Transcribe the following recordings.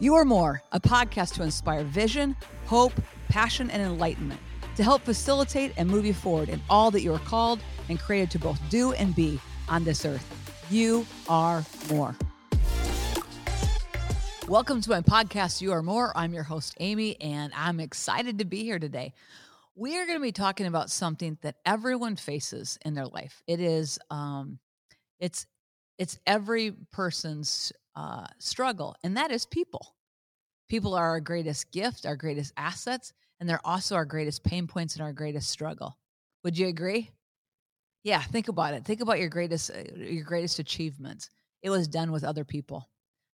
You Are More, a podcast to inspire vision, hope, passion, and enlightenment to help facilitate and move you forward in all that you are called and created to both do and be on this earth. You are more. Welcome to my podcast, You Are More. I'm your host, Amy, and I'm excited to be here today. We are going to be talking about something that everyone faces in their life. It is, um, it's, it's every person's uh, struggle, and that is people. People are our greatest gift, our greatest assets, and they're also our greatest pain points and our greatest struggle. Would you agree? Yeah, think about it. Think about your greatest uh, your greatest achievements. It was done with other people.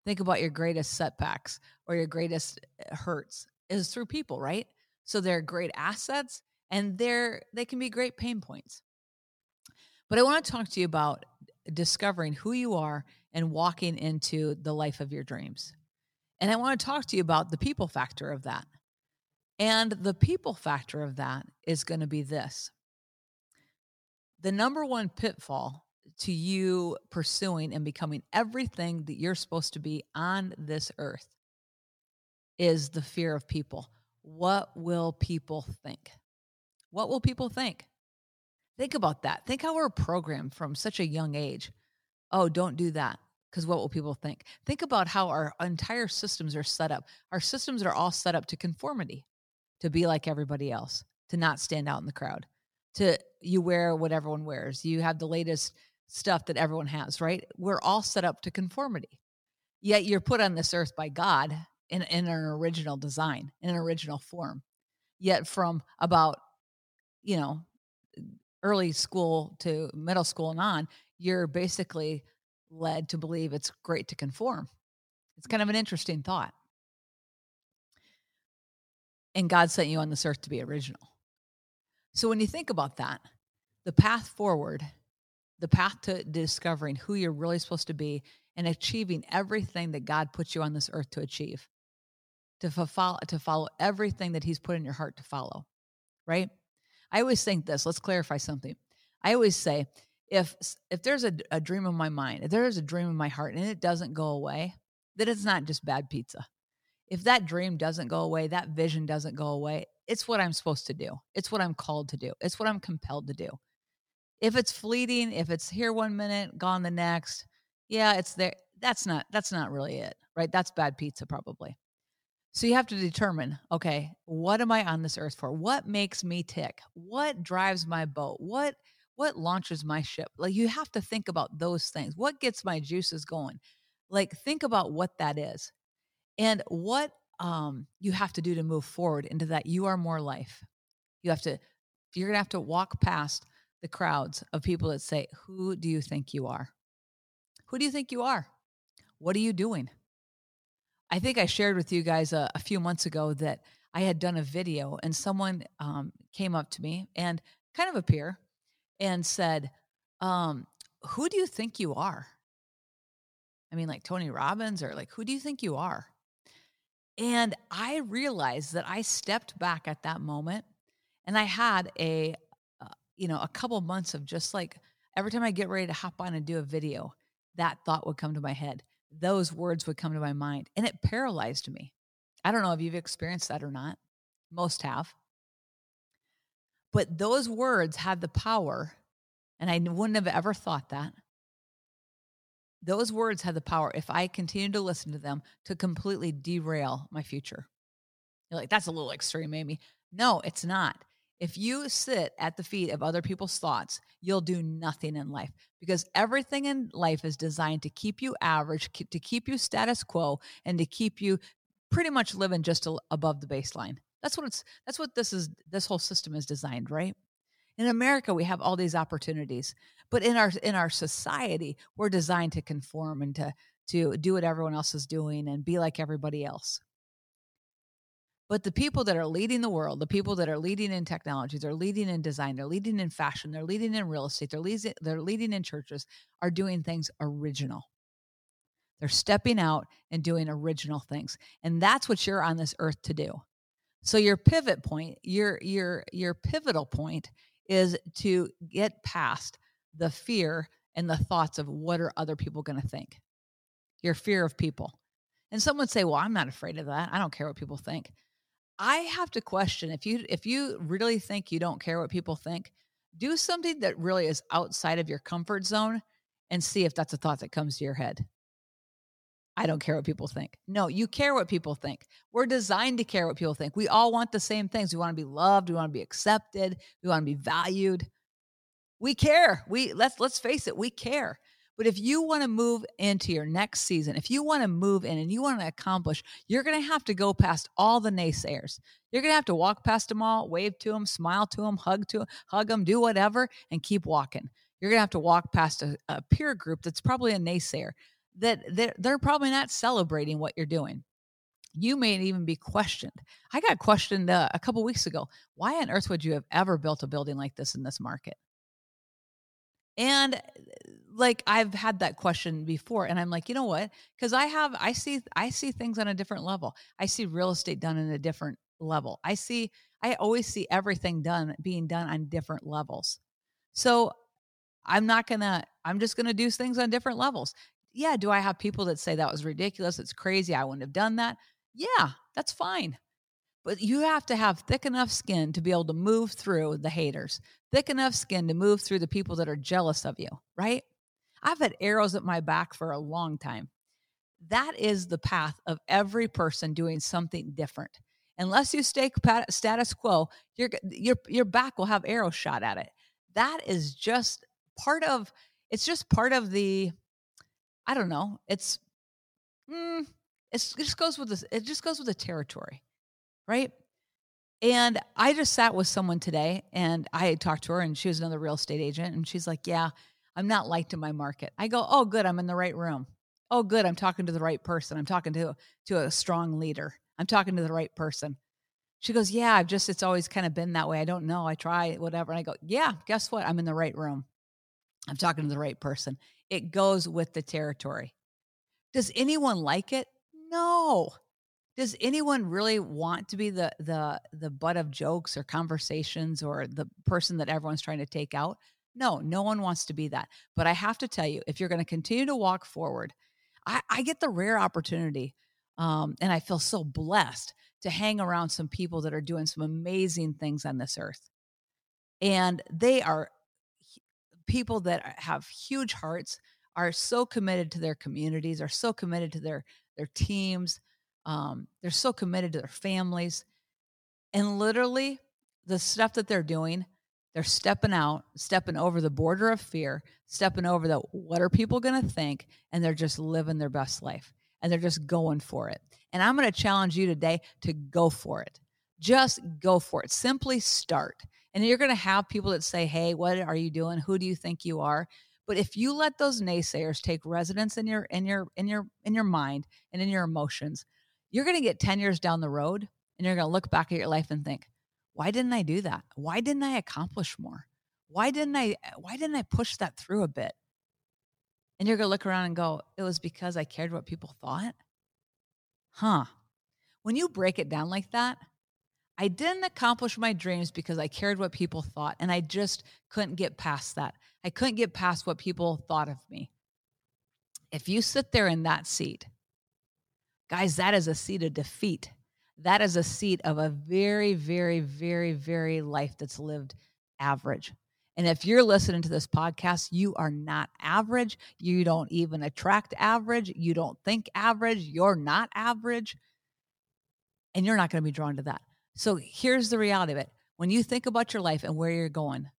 Think about your greatest setbacks or your greatest uh, hurts is through people, right? So they're great assets and they're they can be great pain points. But I want to talk to you about discovering who you are and walking into the life of your dreams. And I want to talk to you about the people factor of that. And the people factor of that is going to be this the number one pitfall to you pursuing and becoming everything that you're supposed to be on this earth is the fear of people. What will people think? What will people think? Think about that. Think how we're programmed from such a young age. Oh, don't do that because what will people think? Think about how our entire systems are set up. Our systems are all set up to conformity, to be like everybody else, to not stand out in the crowd, to you wear what everyone wears. You have the latest stuff that everyone has, right? We're all set up to conformity. Yet you're put on this earth by God in, in an original design, in an original form. Yet from about, you know, early school to middle school and on, you're basically led to believe it's great to conform. It's kind of an mm-hmm. interesting thought. And God sent you on this earth to be original. So when you think about that, the path forward, the path to discovering who you're really supposed to be and achieving everything that God puts you on this earth to achieve, to follow, to follow everything that He's put in your heart to follow, right? I always think this. Let's clarify something. I always say, if if there's a, a dream in my mind, if there's a dream in my heart and it doesn't go away, then it's not just bad pizza. If that dream doesn't go away, that vision doesn't go away, it's what I'm supposed to do. It's what I'm called to do. It's what I'm compelled to do. If it's fleeting, if it's here one minute, gone the next, yeah, it's there. That's not that's not really it, right? That's bad pizza probably. So you have to determine, okay, what am I on this earth for? What makes me tick? What drives my boat? What what launches my ship? Like you have to think about those things. What gets my juices going? Like think about what that is. And what um you have to do to move forward into that you are more life. You have to you're to have to walk past the crowds of people that say, "Who do you think you are? Who do you think you are? What are you doing?" I think I shared with you guys a, a few months ago that I had done a video and someone um, came up to me and kind of a peer and said, um, Who do you think you are? I mean, like Tony Robbins, or like, who do you think you are? And I realized that I stepped back at that moment and I had a, uh, you know, a couple months of just like every time I get ready to hop on and do a video, that thought would come to my head. Those words would come to my mind and it paralyzed me. I don't know if you've experienced that or not. Most have. But those words had the power, and I wouldn't have ever thought that. Those words had the power, if I continued to listen to them, to completely derail my future. You're like, that's a little extreme, Amy. No, it's not. If you sit at the feet of other people's thoughts, you'll do nothing in life because everything in life is designed to keep you average, to keep you status quo, and to keep you pretty much living just above the baseline. That's what it's that's what this is this whole system is designed, right? In America we have all these opportunities, but in our in our society we're designed to conform and to to do what everyone else is doing and be like everybody else. But the people that are leading the world, the people that are leading in technology, they're leading in design, they're leading in fashion, they're leading in real estate, they're leading, they're leading in churches, are doing things original. They're stepping out and doing original things. And that's what you're on this earth to do. So your pivot point, your your your pivotal point is to get past the fear and the thoughts of what are other people going to think. Your fear of people. And some would say, "Well, I'm not afraid of that. I don't care what people think." I have to question if you if you really think you don't care what people think, do something that really is outside of your comfort zone and see if that's a thought that comes to your head. I don't care what people think. No, you care what people think. We're designed to care what people think. We all want the same things. We want to be loved, we want to be accepted, we want to be valued. We care. We let's let's face it, we care. But if you want to move into your next season, if you want to move in and you want to accomplish, you're going to have to go past all the naysayers. You're going to have to walk past them all, wave to them, smile to them, hug to them, hug them, do whatever, and keep walking. You're going to have to walk past a, a peer group that's probably a naysayer that they're, they're probably not celebrating what you're doing. You may even be questioned. I got questioned uh, a couple weeks ago. Why on earth would you have ever built a building like this in this market? And like I've had that question before and I'm like, you know what? Cuz I have I see I see things on a different level. I see real estate done in a different level. I see I always see everything done being done on different levels. So I'm not going to I'm just going to do things on different levels. Yeah, do I have people that say that was ridiculous? It's crazy. I wouldn't have done that. Yeah, that's fine. But you have to have thick enough skin to be able to move through the haters, thick enough skin to move through the people that are jealous of you, right? I've had arrows at my back for a long time. That is the path of every person doing something different. Unless you stay status quo, your your your back will have arrows shot at it. That is just part of it's just part of the I don't know. It's mm, it's, it just goes with this. It just goes with the territory, right? And I just sat with someone today, and I talked to her, and she was another real estate agent, and she's like, "Yeah, I'm not liked in my market." I go, "Oh, good, I'm in the right room. Oh, good, I'm talking to the right person. I'm talking to to a strong leader. I'm talking to the right person." She goes, "Yeah, I've just it's always kind of been that way. I don't know. I try whatever." And I go, "Yeah, guess what? I'm in the right room. I'm talking to the right person. It goes with the territory. Does anyone like it? No. Does anyone really want to be the the the butt of jokes or conversations or the person that everyone's trying to take out? No, no one wants to be that. But I have to tell you, if you're going to continue to walk forward, I, I get the rare opportunity, um, and I feel so blessed to hang around some people that are doing some amazing things on this earth. And they are people that have huge hearts, are so committed to their communities, are so committed to their their teams, um, they're so committed to their families, and literally the stuff that they're doing, they're stepping out, stepping over the border of fear, stepping over the what are people going to think, and they're just living their best life, and they're just going for it. And I'm going to challenge you today to go for it. Just go for it. Simply start. And you're going to have people that say, Hey, what are you doing? Who do you think you are? But if you let those naysayers take residence in your in your in your in your mind and in your emotions, you're going to get 10 years down the road and you're going to look back at your life and think, why didn't I do that? Why didn't I accomplish more? Why didn't I why didn't I push that through a bit? And you're going to look around and go, it was because I cared what people thought? Huh. When you break it down like that, I didn't accomplish my dreams because I cared what people thought, and I just couldn't get past that. I couldn't get past what people thought of me. If you sit there in that seat, guys, that is a seat of defeat. That is a seat of a very, very, very, very life that's lived average. And if you're listening to this podcast, you are not average. You don't even attract average. You don't think average. You're not average. And you're not going to be drawn to that. So here's the reality of it. When you think about your life and where you're going,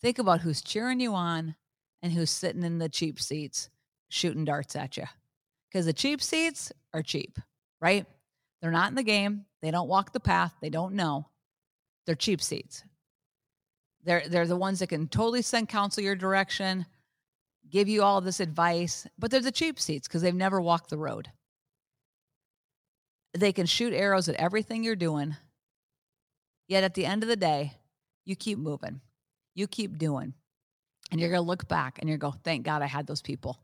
think about who's cheering you on and who's sitting in the cheap seats shooting darts at you. Because the cheap seats are cheap, right? They're not in the game. They don't walk the path. They don't know. They're cheap seats. They're, they're the ones that can totally send counsel your direction, give you all this advice, but they're the cheap seats because they've never walked the road. They can shoot arrows at everything you're doing Yet at the end of the day, you keep moving, you keep doing, and you're going to look back and you're going to go, thank God I had those people.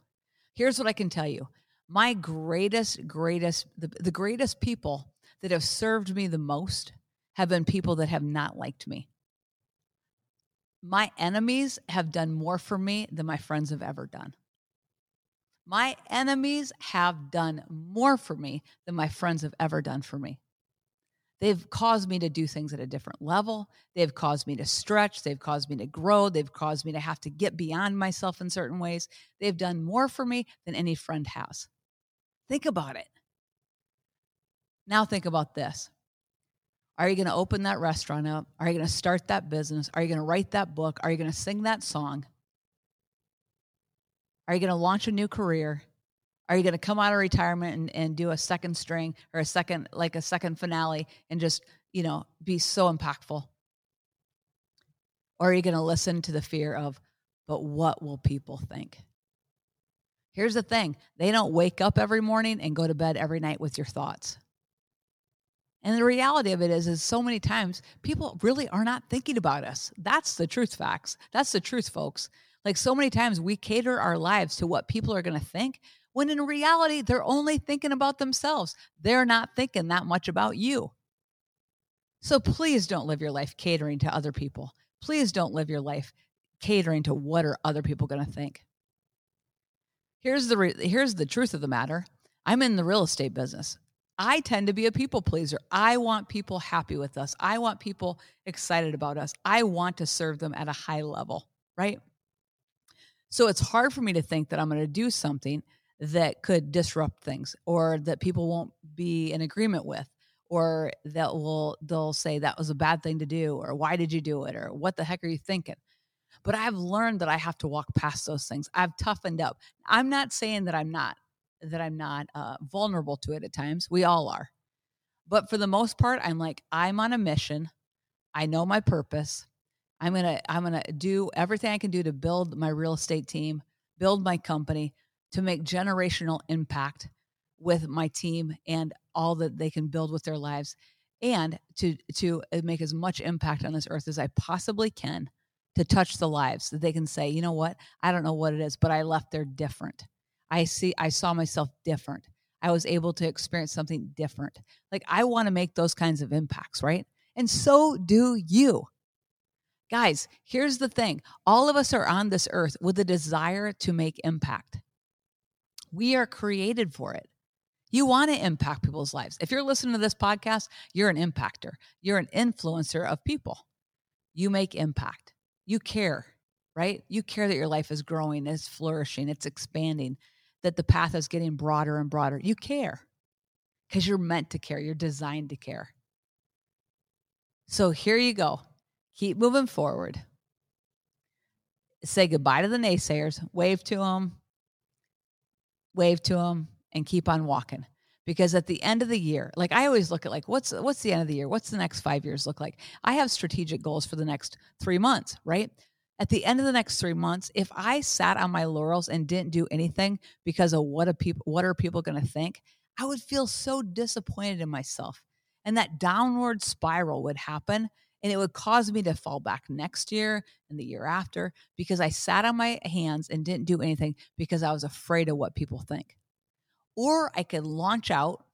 Here's what I can tell you my greatest, greatest, the, the greatest people that have served me the most have been people that have not liked me. My enemies have done more for me than my friends have ever done. My enemies have done more for me than my friends have ever done for me. They've caused me to do things at a different level. They've caused me to stretch. They've caused me to grow. They've caused me to have to get beyond myself in certain ways. They've done more for me than any friend has. Think about it. Now, think about this. Are you going to open that restaurant up? Are you going to start that business? Are you going to write that book? Are you going to sing that song? Are you going to launch a new career? Are you going to come out of retirement and, and do a second string or a second, like a second finale and just, you know, be so impactful? Or are you going to listen to the fear of, but what will people think? Here's the thing they don't wake up every morning and go to bed every night with your thoughts. And the reality of it is, is so many times people really are not thinking about us. That's the truth facts. That's the truth, folks. Like so many times we cater our lives to what people are going to think when in reality, they're only thinking about themselves. They're not thinking that much about you. So please don't live your life catering to other people. Please don't live your life catering to what are other people going to think. Here's the re- here's the truth of the matter. I'm in the real estate business. I tend to be a people pleaser. I want people happy with us. I want people excited about us. I want to serve them at a high level, right? So it's hard for me to think that I'm going to do something that could disrupt things or that people won't be in agreement with or that will they'll say that was a bad thing to do or why did you do it or what the heck are you thinking? But i've learned that i have to walk past those things. I've toughened up. I'm not saying that i'm not that i'm not uh, vulnerable to it at times. We all are. But for the most part i'm like i'm on a mission. I know my purpose. I'm gonna i'm gonna do everything i can do to build my real estate team build my company to make generational impact with my team and all that they can build with their lives and to to uh, make as much impact on this earth as I possibly can to touch the lives that they can say, you know what? I don't know what it is, but I left there different. I see I saw myself different. I was able to experience something different. Like I want to make those kinds of impacts, right? And so do you. Guys, here's the thing. All of us are on this earth with a desire to make impact. We are created for it. You want to impact people's lives. If you're listening to this podcast, you're an impactor, you're an influencer of people. You make impact. You care, right? You care that your life is growing, is flourishing, it's expanding, that the path is getting broader and broader. You care because you're meant to care, you're designed to care. So here you go. Keep moving forward. Say goodbye to the naysayers, wave to them, wave to them, and keep on walking. Because at the end of the year, like I always look at like what's what's the end of the year? What's the next five years look like? I have strategic goals for the next three months, right? At the end of the next three months, if I sat on my laurels and didn't do anything because of what a people what are people going to think, I would feel so disappointed in myself. And that downward spiral would happen and it would cause me to fall back next year and the year after because I sat on my hands and didn't do anything because I was afraid of what people think. Or I could launch out,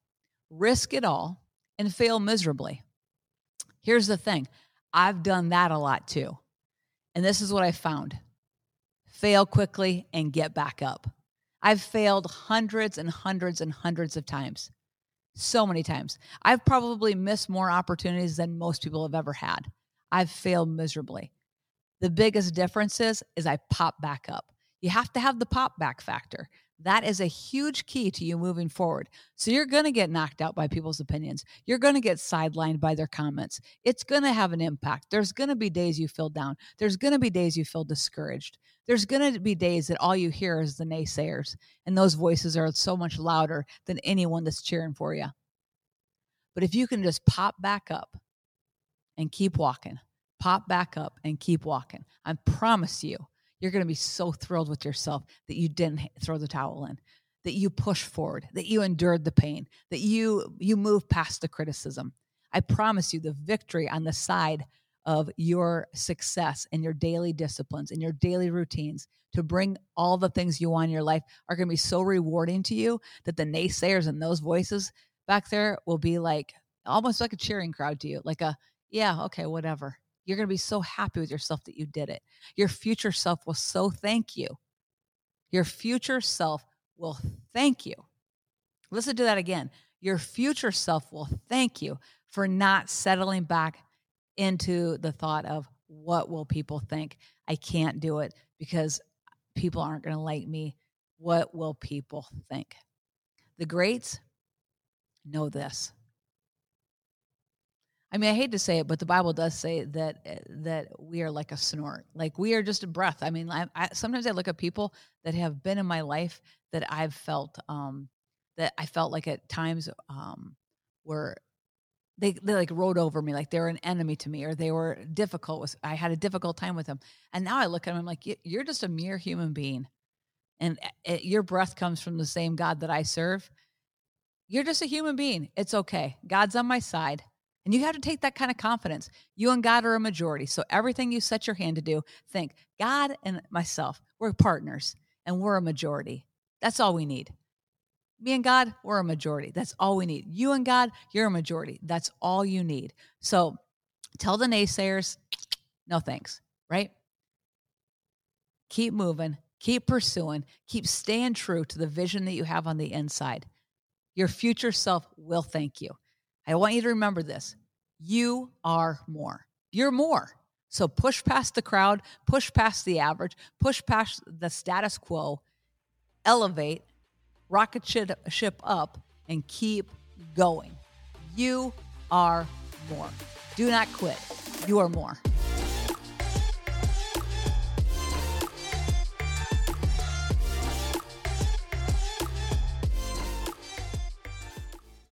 risk it all, and fail miserably. Here's the thing I've done that a lot too. And this is what I found fail quickly and get back up. I've failed hundreds and hundreds and hundreds of times so many times. I've probably missed more opportunities than most people have ever had. I've failed miserably. The biggest difference is, is I pop back up. You have to have the pop back factor. That is a huge key to you moving forward. So you're going to get knocked out by people's opinions. You're going to get sidelined by their comments. It's going to have an impact. There's going to be days you feel down. There's going to be days you feel discouraged. There's going to be days that all you hear is the naysayers, and those voices are so much louder than anyone that's cheering for you. But if you can just pop back up and keep walking, pop back up and keep walking, I promise you, you're going to be so thrilled with yourself that you didn't throw the towel in that you push forward that you endured the pain that you you move past the criticism. I promise you the victory on the side of your success and your daily disciplines and your daily routines to bring all the things you want in your life are going to be so rewarding to you that the naysayers and those voices back there will be like almost like a cheering crowd to you like a yeah okay whatever you're going to be so happy with yourself that you did it. Your future self will so thank you. Your future self will thank you. Listen to that again. Your future self will thank you for not settling back into the thought of what will people think? I can't do it because people aren't going to like me. What will people think? The greats know this. I mean, I hate to say it, but the Bible does say that eh, that we are like a snort, like we are just a breath. I mean, I, I, sometimes I look at people that have been in my life that I've felt um, that I felt like at times um, were they they like rode over me, like they were an enemy to me, or they were difficult. With I had a difficult time with them, and now I look at them, I'm like, you're just a mere human being, and it, eh, eh, your breath comes from the same God that I serve. You're just a human being. It's okay. God's on my side. And you have to take that kind of confidence. You and God are a majority. So everything you set your hand to do, think God and myself, we're partners and we're a majority. That's all we need. Me and God, we're a majority. That's all we need. You and God, you're a majority. That's all you need. So tell the naysayers, no thanks, right? Keep moving, keep pursuing, keep staying true to the vision that you have on the inside. Your future self will thank you. I want you to remember this you are more. You're more. So push past the crowd, push past the average, push past the status quo, elevate, rocket ship up, and keep going. You are more. Do not quit. You are more.